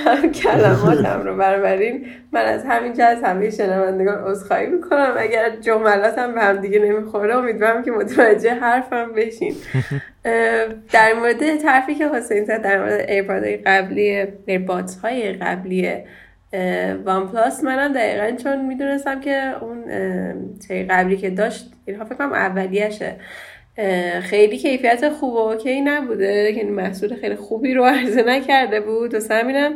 هم کلماتم رو برابرین من از همینجا از همه شنوندگان عذرخواهی می‌کنم. اگر جملاتم به هم دیگه نمی‌خوره امیدوارم که متوجه حرفم بشین. در مورد طرفی که حسین زد در مورد ایرپادهای قبلی ایرپادز های قبلی وان پلاس منم دقیقا چون می‌دونستم که اون تی قبلی که داشت اینها فکر کنم اولیشه خیلی کیفیت خوب و اوکی نبوده. که محصول خیلی خوبی رو عرضه نکرده بود. و همینم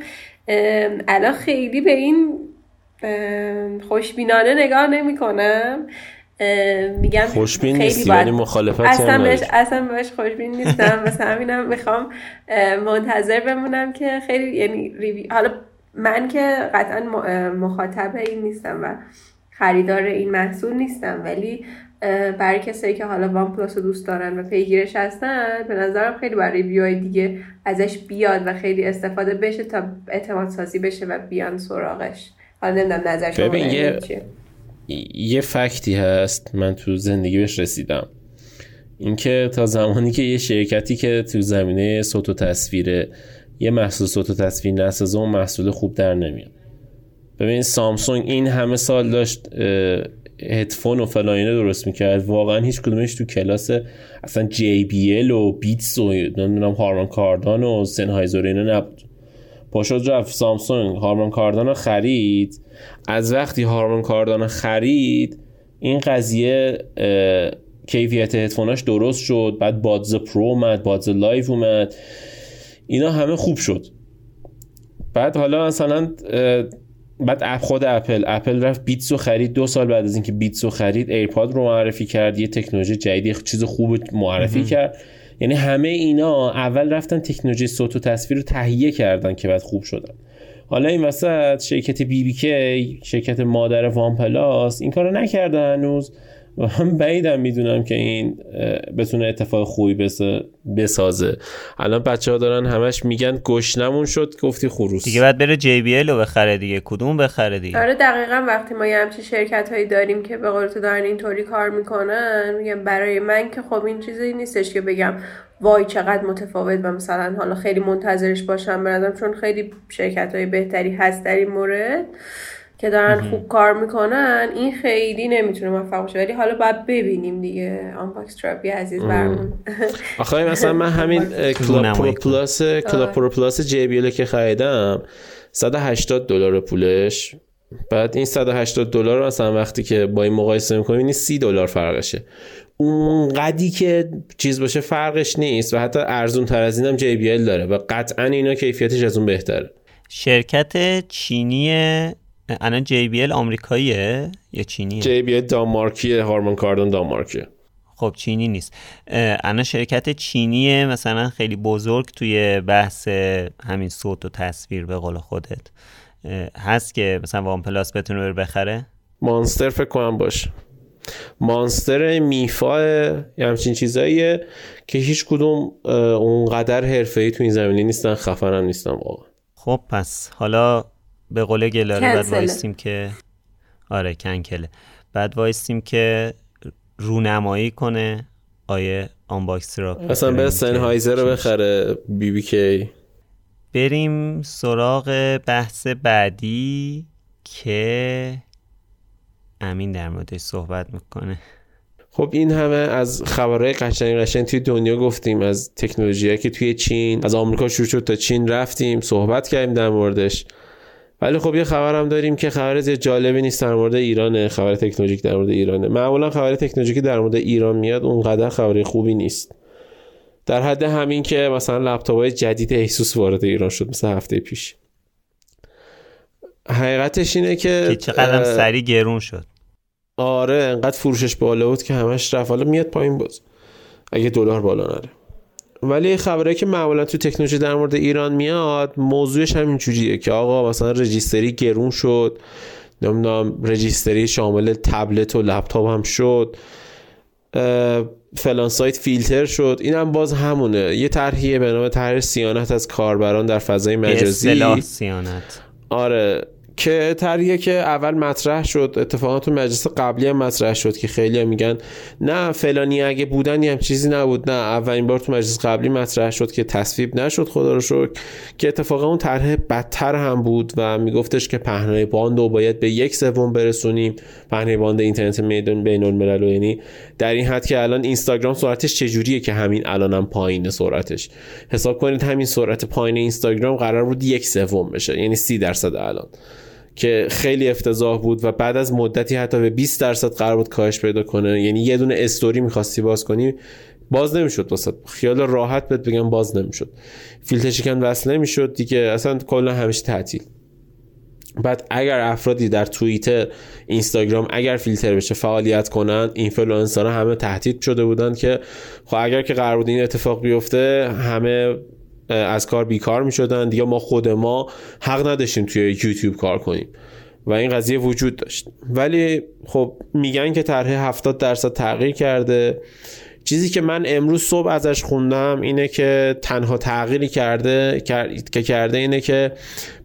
الان خیلی به این خوشبینانه نگاه نمی کنم میگم خوشبین نیستی ولی مخالفتی اصلا بهش اصلا بهش خوشبین نیستم. مثلا همینم می‌خوام منتظر بمونم که خیلی یعنی حالا من که قطعا مخاطب این نیستم و خریدار این محصول نیستم ولی برای کسایی که حالا وان پلاس رو دوست دارن و پیگیرش هستن به نظرم خیلی برای ریویو دیگه ازش بیاد و خیلی استفاده بشه تا اعتماد سازی بشه و بیان سراغش. حالا نمی‌دونم نظر شما ببین یه... یه فکتی هست من تو زندگی بهش رسیدم. اینکه تا زمانی که یه شرکتی که تو زمینه صوت و تصویر یه محصول صوت و تصویر نسازه اون محصول خوب در نمیاد. ببین سامسونگ این همه سال داشت هدفون و فلاینه درست می‌کرد. واقعا هیچ کدومش تو کلاس اصلا جی بی ال و بیتس و نمی‌دونم هارمان کاردان و سنهایزر اینا نبود. پاشد رفت سامسونگ. هارمان کاردان رو خرید. از وقتی هارمان کاردان خرید این قضیه کیفیت هدفوناش درست شد. بعد بادز پرو اومد بادز لایف اومد. اینا همه خوب شد. بعد حالا مثلا بعد خود اپل. اپل رفت بیتس رو خرید. دو سال بعد از اینکه بیتس رو خرید ایرپاد رو معرفی کرد. یه تکنولوژی جدیدی چیز خوب معرفی کرد. یعنی همه اینا اول رفتن تکنولوژی صوت و تصویر رو تهیه کردن که بعد خوب شدن. حالا این وسط شرکت بی بی کی شرکت مادر وان پلاس این کارو نکرده هنوز. و هم بعیدم می‌دونم که این بتونه اتفاق خوبی بسازه. الان بچه ها دارن همش میگن گشنمون شد گفتی خروس. دیگه بعد بره جی بی رو بخره دیگه. کدوم بخره دیگه؟ آره دقیقا وقتی ما یه همچین شرکت هایی داریم که به قول تو دارن اینطوری کار می‌کنن میگم برای من که خب این چیزی نیستش که بگم وای چقدر متفاوت و مثلا حالا خیلی منتظرش باشم برادم چون خیلی شرکت های بهتری هست در این مورد. که دارن خوب کار می‌کنن این خیلی نمی‌تونه موفق باشه. ولی حالا باید ببینیم دیگه. آنباکس تراپی عزیز برمون آخه مثلا من همین *laughs* کلاب پرو پلاس کلاب پرو پلاس جی که خریدم 180 دلار پولش. بعد این 180 دلار مثلا وقتی که با این مقایسه می‌کنیم این 30 دلار فرقشه. اون قدی که چیز باشه فرقش نیست و حتی ارزون تر از اینم JBL داره و قطعا اینا کیفیتش از اون بهتره. شرکت چینی الان JBL آمریکاییه یا چینیه؟ JBL دانمارکیه هارمون کاردون دانمارکیه. خب چینی نیست. الان شرکت چینیه مثلا خیلی بزرگ توی بحث همین صوت و تصویر به قول خودت. هست که مثلا وان پلاس بتونه بره بخره؟ مانستر فکر کنم باشه. مانستر میفا یا همچین چیزاییه که هیچ کدوم اونقدر حرفه‌ای تو این زمینه نیستن خفنم نیستن واقعا. خب پس حالا به قول گلاره بعد وایستیم که آره کنکله. بعد وایستیم که رونمایی کنه آیه آنباکس را. اصلا به سنهایزر رو بخره بی بی کی. بریم سراغ بحث بعدی که امین در موردش صحبت می‌کنه. خب این همه از خبرهای قشنگ قشنگ توی دنیا گفتیم از تکنولوژی که توی چین از آمریکا شروع شد تا چین رفتیم صحبت کردیم در موردش. ولی خب یه خبرم داریم که خبر زیاد جالبی نیست در مورد ایرانه خبر تکنولوژیک در مورد ایرانه. معمولا خبر تکنولوژیک در مورد ایران میاد اونقدر خبر خوبی نیست. در حد همین که مثلا لپتاپ های جدید ایسوس وارد ایران شد مثل هفته پیش. حقیقتش اینه که که چقدر سری گرون شد. آره انقدر فروشش بالا بود که همش رفت. حالا میاد پایین باز. اگه دلار بالا نره. ولی خبره که معمولا تو تکنولوژی در مورد ایران میاد موضوعش همین جوریه که آقا مثلا رجیستری گرون شد نمی‌دونم رجیستری شامل تبلت و لپتاپ هم شد فلان سایت فیلتر شد این هم باز همونه. یه طرحیه به نام طرح سیانت از کاربران در فضای مجازی. سیانت. آره. که طرحیه که اول مطرح شد اتفاقا تو مجلس قبلی هم مطرح شد که خیلی هم میگن نه فلانی اگه بودن هم چیزی نبود نه اولین بار تو مجلس قبلی مطرح شد که تصویب نشد خدا رو شکر که اتفاقا اون طرح بدتر هم بود و میگفتش که پهنای باند رو باید به یک سوم برسونیم. پهنای باند اینترنت میدون بین الملل یعنی در این حد که الان اینستاگرام سرعتش چجوریه که همین الانم هم پایین سرعتش. حساب کنید همین سرعت پایین اینستاگرام قرار بود یک سوم بشه یعنی سی درصد الان. که خیلی افتضاح بود و بعد از مدتی حتی به 20 درصد قرار بود کاهش پیدا کنه. یعنی یه دونه استوری می‌خواستی باز کنی باز نمی‌شد واسه. خیال راحت بهت بگم باز نمی‌شد. فیلتر شکن وصل نمی‌شد. دیگه اصلا کلا همیشه تعطیل. بعد اگر افرادی در توییتر اینستاگرام اگر فیلتر بشه فعالیت کنن اینفلوئنسرها همه تهدید شده بودن که خب اگر که قرار بود این اتفاق بیفته همه از کار بیکار می شدن یا ما خود ما حق نداشتیم توی یوتیوب کار کنیم. و این قضیه وجود داشت. ولی خب میگن که طرح 70 درصد تغییر کرده. چیزی که من امروز صبح ازش خوندم اینه که تنها تغییری کرده که کرده اینه که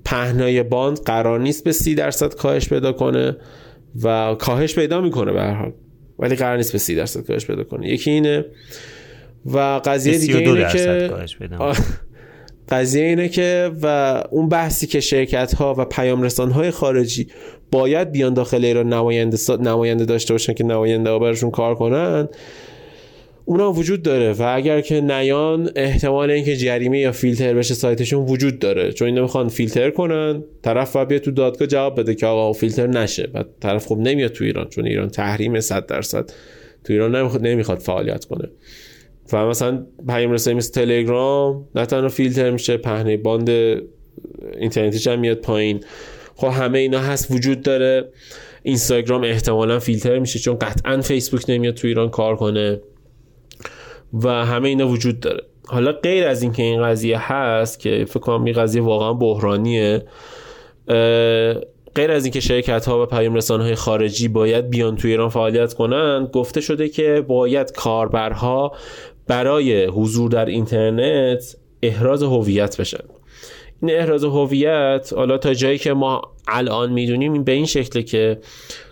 پهنای باند قرار نیست به 30 درصد کاهش پیدا کنه و کاهش پیدا می‌کنه به هر حال. ولی قرار نیست به 30 درصد کاهش پیدا کنه. یکی اینه. و قضیه دیگه اینه که *laughs* قضیه اینه که و اون بحثی که شرکت ها و پیام رسان های خارجی باید بیان داخل ایران نماینده, نماینده داشته باشن که نماینده برشون کار کنن اونا وجود داره و اگر که نیان احتمال اینکه جریمه یا فیلتر بشه سایتشون وجود داره. چون اینا می‌خوان فیلتر کنن طرف باید بیاد تو دادگاه جواب بده که آقا فیلتر نشه و طرف خب نمیاد تو ایران چون ایران تحریم 100 درصد تو ایران نمی‌خواد فعالیت کنه. و مثلا پیام رسانی مثل تلگرام نه تنها فیلتر میشه پهنه باند اینترنتیش هم میاد پایین. خب همه اینا هست وجود داره. اینستاگرام احتمالا فیلتر میشه چون قطعا فیسبوک نمیاد تو ایران کار کنه. و همه اینا وجود داره. حالا غیر از اینکه این قضیه هست که فکر کنم این قضیه واقعا بحرانیه غیر از اینکه شرکت ها و پیام رسانه های خارجی باید بیان تو ایران فعالیت کنند گفته شده که باید کاربرها برای حضور در اینترنت احراز هویت بشن این احراز هویت حالا تا جایی که ما الان می‌دونیم به این شکله که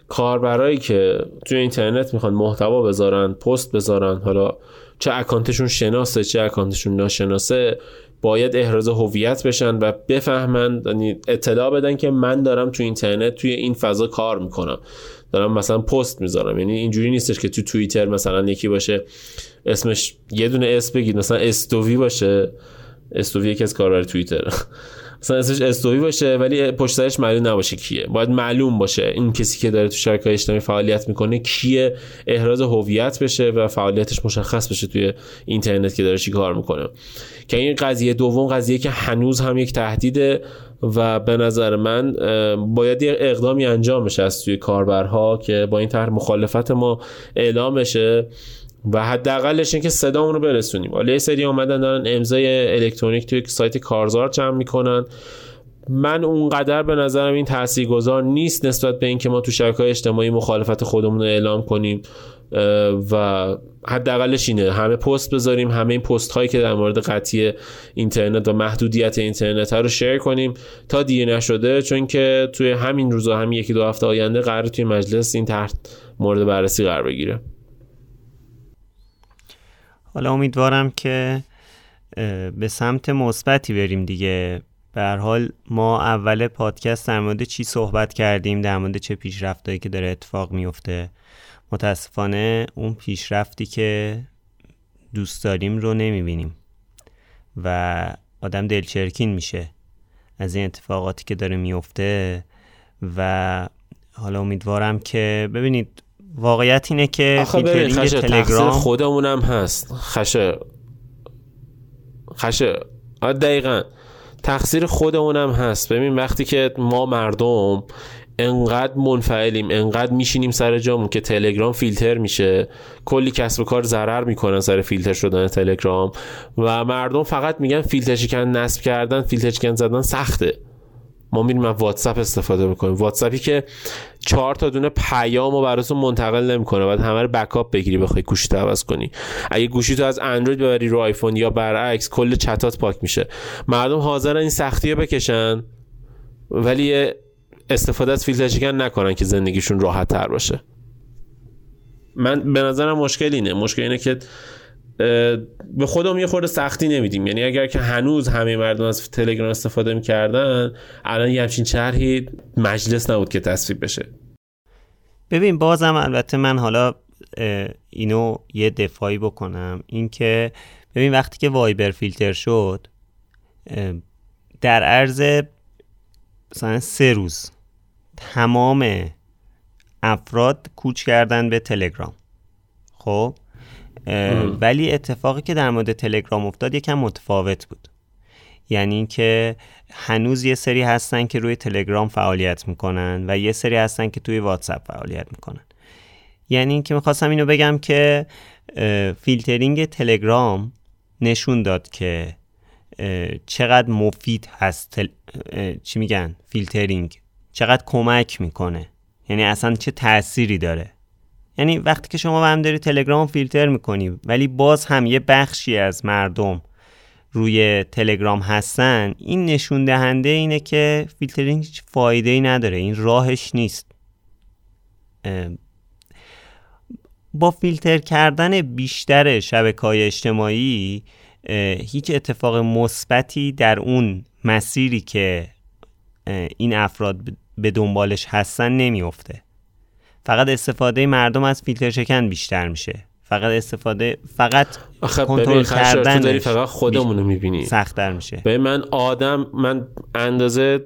کاربرایی که توی اینترنت می‌خوان محتوا بذارن پست بذارن حالا چه اکانتشون شناسه چه اکانتشون ناشناسه باید احراز هویت بشن و بفهمن یعنی اطلاع بدن که من دارم تو اینترنت توی این فضا کار می‌کنم. دارم مثلا پست می‌ذارم. یعنی اینجوری نیستش که تو توییتر مثلا یکی باشه اسمش یه دونه اسم بگید. مثلا استووی باشه. استووی یکی از کاربر توییتر. مثلا اسمش استوری باشه ولی پشت سرش معلوم نباشه کیه. باید معلوم باشه این کسی که داره تو شبکه‌های اجتماعی فعالیت می‌کنه کیه احراز هویت بشه و فعالیتش مشخص بشه توی اینترنت که داره چی کار می‌کنه. که این قضیه دوم قضیه که هنوز هم یک تهدیده و به نظر من باید یه اقدامی انجام بشه از توی کاربرها که با این طرح مخالفت ما اعلام بشه. و حداقلش اینکه صدامون رو برسونیم. حالا یه سری اومدن دارن امضای الکترونیک توی سایت کارزار جمع می‌کنن. من اونقدر به نظرم این تاثیرگذار نیست نسبت به اینکه ما تو شبکه اجتماعی مخالفت خودمون رو اعلام کنیم و حداقلش اینه. همه پست بذاریم همه این پست هایی که در مورد قطعی اینترنت و محدودیت اینترنت ها رو شیر کنیم تا دیر نشده. چون که توی همین روزا همین یکی دو هفته آینده قرار توی مجلس این تحت مورد بررسی قرار بگیره. حالا امیدوارم که به سمت مثبتی بریم دیگه. به حال ما اول پادکست در مورد چی صحبت کردیم در مورد چه پیشرفتایی که داره اتفاق میفته. متاسفانه اون پیشرفتی که دوست داریم رو نمی‌بینیم و آدم دلچرکین میشه از این اتفاقاتی که داره میفته و حالا امیدوارم که ببینید واقعیت اینه که فیلترینگ تلگرام خودمونم هست. خشه خشه دقیقا. تقصیر خودمونم هست. ببین وقتی که ما مردم انقدر منفعلیم انقدر میشینیم سر جامون که تلگرام فیلتر میشه کلی کسب و کار ضرر می‌کنن سر فیلتر شدن تلگرام. و مردم فقط میگن فیلتر شکن نصب کردن فیلتر شکن زدن سخته. ما میریم از واتساپ استفاده می‌کنیم. واتساپی که چهار تا دونه پیام و براتون منتقل نمی‌کنه. بعد همه رو backup بگیری بخوای گوشی تو عوض کنی. اگه گوشی تو از اندروید ببری رو آیفون یا برعکس کل چتات پاک میشه. مردم حاضرن این سختی رو بکشن ولی استفاده از فیلتر شکن نکنن که زندگیشون راحت تر باشه. من به نظرم مشکل اینه. مشکل اینه که به خودم یه خورده سختی نمیدیم. یعنی اگر که هنوز همه مردم از تلگرام استفاده می‌کردن الان یه همچین چرحی مجلس نبود که تصویب بشه. ببین بازم البته من حالا اینو یه دفاعی بکنم. اینکه ببین وقتی که وایبر فیلتر شد در عرض مثلا سه روز تمام افراد کوچ کردن به تلگرام. خب؟ ولی اتفاقی که در مورد تلگرام افتاد یکم متفاوت بود. یعنی اینکه هنوز یه سری هستن که روی تلگرام فعالیت می‌کنن و یه سری هستن که توی واتساپ فعالیت می‌کنن. یعنی اینکه می‌خواستم اینو بگم که فیلترینگ تلگرام نشون داد که چقدر مفید هست چی میگن؟ فیلترینگ. چقدر کمک می‌کنه. یعنی اصلا چه تأثیری داره. یعنی وقتی که شما هم داری تلگرام فیلتر می‌کنی ولی باز هم یه بخشی از مردم روی تلگرام هستن این نشون دهنده اینه که فیلترینگ هیچ فایده ای نداره این راهش نیست. با فیلتر کردن بیشتر شبکه اجتماعی هیچ اتفاق مثبتی در اون مسیری که این افراد به دنبالش هستن نمیفته فقط استفاده مردم از فیلتر شکن بیشتر میشه. فقط استفاده فقط کنترل کردن داری فقط خودمون رو می‌بینی. سختتر میشه. به من آدم من اندازه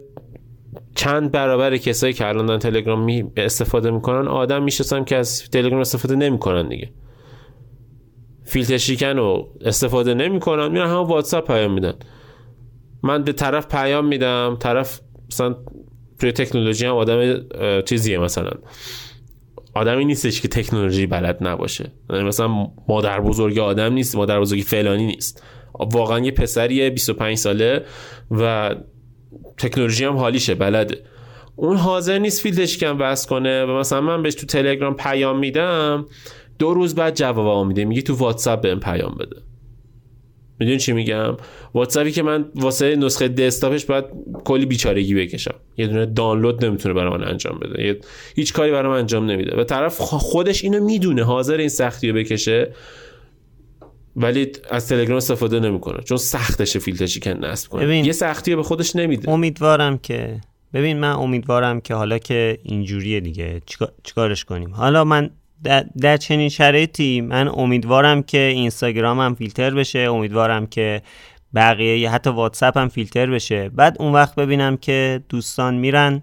چند برابر کسایی که الان تلگرام می استفاده می‌کنن آدم می‌شناسم که از تلگرام استفاده نمی‌کنن دیگه. فیلتر شیکن رو استفاده نمی‌کنن میرن هم واتساپ پیام میدن. من به طرف پیام میدم طرف مثلا توی تکنولوژی هم آدم چیزیه مثلا. آدمی نیستش که تکنولوژی بلد نباشه. مثلا مادر بزرگ آدم نیست مادر بزرگی فلانی نیست. واقعا یه پسریه 25 ساله و تکنولوژی هم حالیشه بلده. اون حاضر نیست فیلدش کم بس کنه و مثلا من بهش تو تلگرام پیام میدم دو روز بعد جواب میده میگه تو واتساپ بهم پیام بده. می‌دونی چی میگم؟ واتساپی که من واسه نسخه دسکتاپش باید کلی بیچارگی بکشم. یه دونه دانلود نمی‌تونه برای من انجام بده. هیچ کاری برای من انجام نمیده. و طرف خودش اینو می‌دونه. حاضر این سختی رو بکشه. ولی از تلگرام استفاده نمی‌کنه. چون سختشه فیلتر شکن نصب کنه. یه سختی به خودش نمیده. امیدوارم که ببین من امیدوارم که حالا که اینجوریه دیگه. چیکارش کنیم؟ حالا من در, چنین شرایطی من امیدوارم که اینستاگرام هم فیلتر بشه امیدوارم که بقیه حتی واتساپ هم فیلتر بشه. بعد اون وقت ببینم که دوستان میرن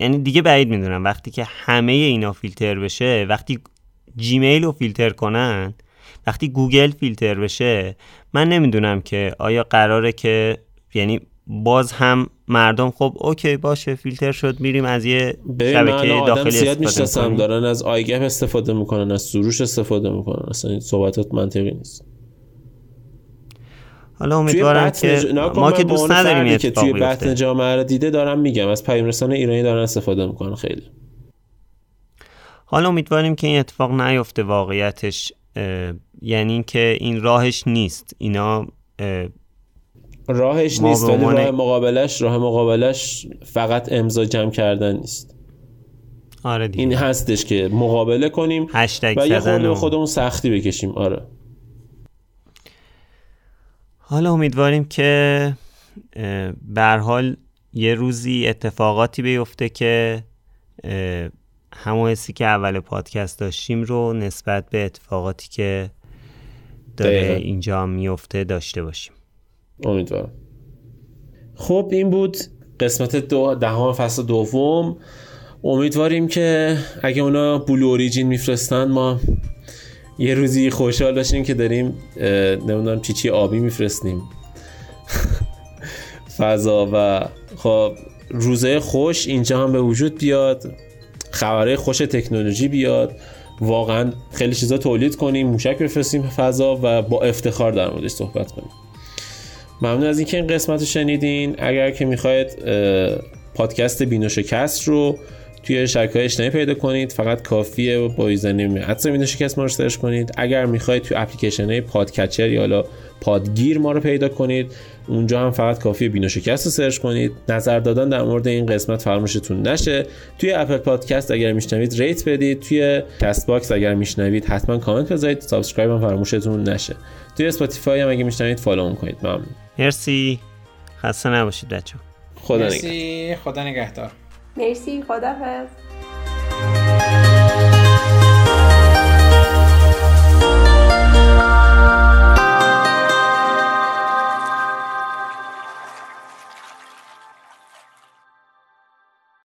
یعنی دیگه بعید می‌دونم. وقتی که همه اینا فیلتر بشه وقتی جیمیل رو فیلتر کنن وقتی گوگل فیلتر بشه من نمی‌دونم که آیا قراره که یعنی باز هم مردم خب اوکی باشه فیلتر شد میریم از یه شبکه داخلی زیاد می‌شناسم. دارن از آیگپ استفاده می‌کنن از سروش استفاده می‌کنن. اصلا این صحبتات منطقی نیست. حالا امیدوارم که ما که دوست نداریم که توی بطن جامعه رو دیده دارم میگم. از پیام ایرانی دارن استفاده می‌کنن خیلی. حالا امیدواریم که این اتفاق نیفته واقعیتش یعنی که این راهش نیست. اینا راهش نیست ولی راه مقابلش راه مقابلش فقط امضا جمع کردن نیست. آره دیگه. این هستش که مقابله کنیم و یه خورده خودمون سختی بکشیم. آره. حالا امیدواریم که بر حال یه روزی اتفاقاتی بیفته که همون حسی که اول پادکست داشتیم رو نسبت به اتفاقاتی که داره اینجا میفته داشته باشیم. امیدوارم. خب این بود قسمت دو دهم فصل دوم. امیدواریم که اگه اونا بلو اوریجین میفرستن ما یه روزی خوشحال باشیم که داریم نمی‌دونم چی چی آبی میفرستیم. *laughs* فضا و خب روزه خوش اینجا هم به وجود بیاد. خبره خوش تکنولوژی بیاد. واقعا خیلی چیزا تولید کنیم موشک بفرستیم فضا و با افتخار در موردش صحبت کنیم. ممنون از اینکه این قسمت رو شنیدین. اگر که می‌خواید پادکست بینوشکست رو توی های اجتماعی پیدا کنید. فقط کافیه با username at بینوشکست ما رو سرچ کنید. اگر می‌خواید توی اپلیکیشن های podcatcher یا حالا پادگیر ما رو پیدا کنید اونجا هم فقط کافیه بینو شکست رو سرچ کنید. نظر دادن در مورد این قسمت فراموشتون نشه. توی Apple Podcast اگر میشنوید rate بدید. توی Castbox اگر میشنوید حتما کامنت بذارید. subscribe هم فراموشتون نشه. توی اسپاتیفای هم اگه میشنوید follow کنید. ممنون. مرسی. خسته نباشید بچه خدا مرسی. خدا نگهدار. مرسی. خدا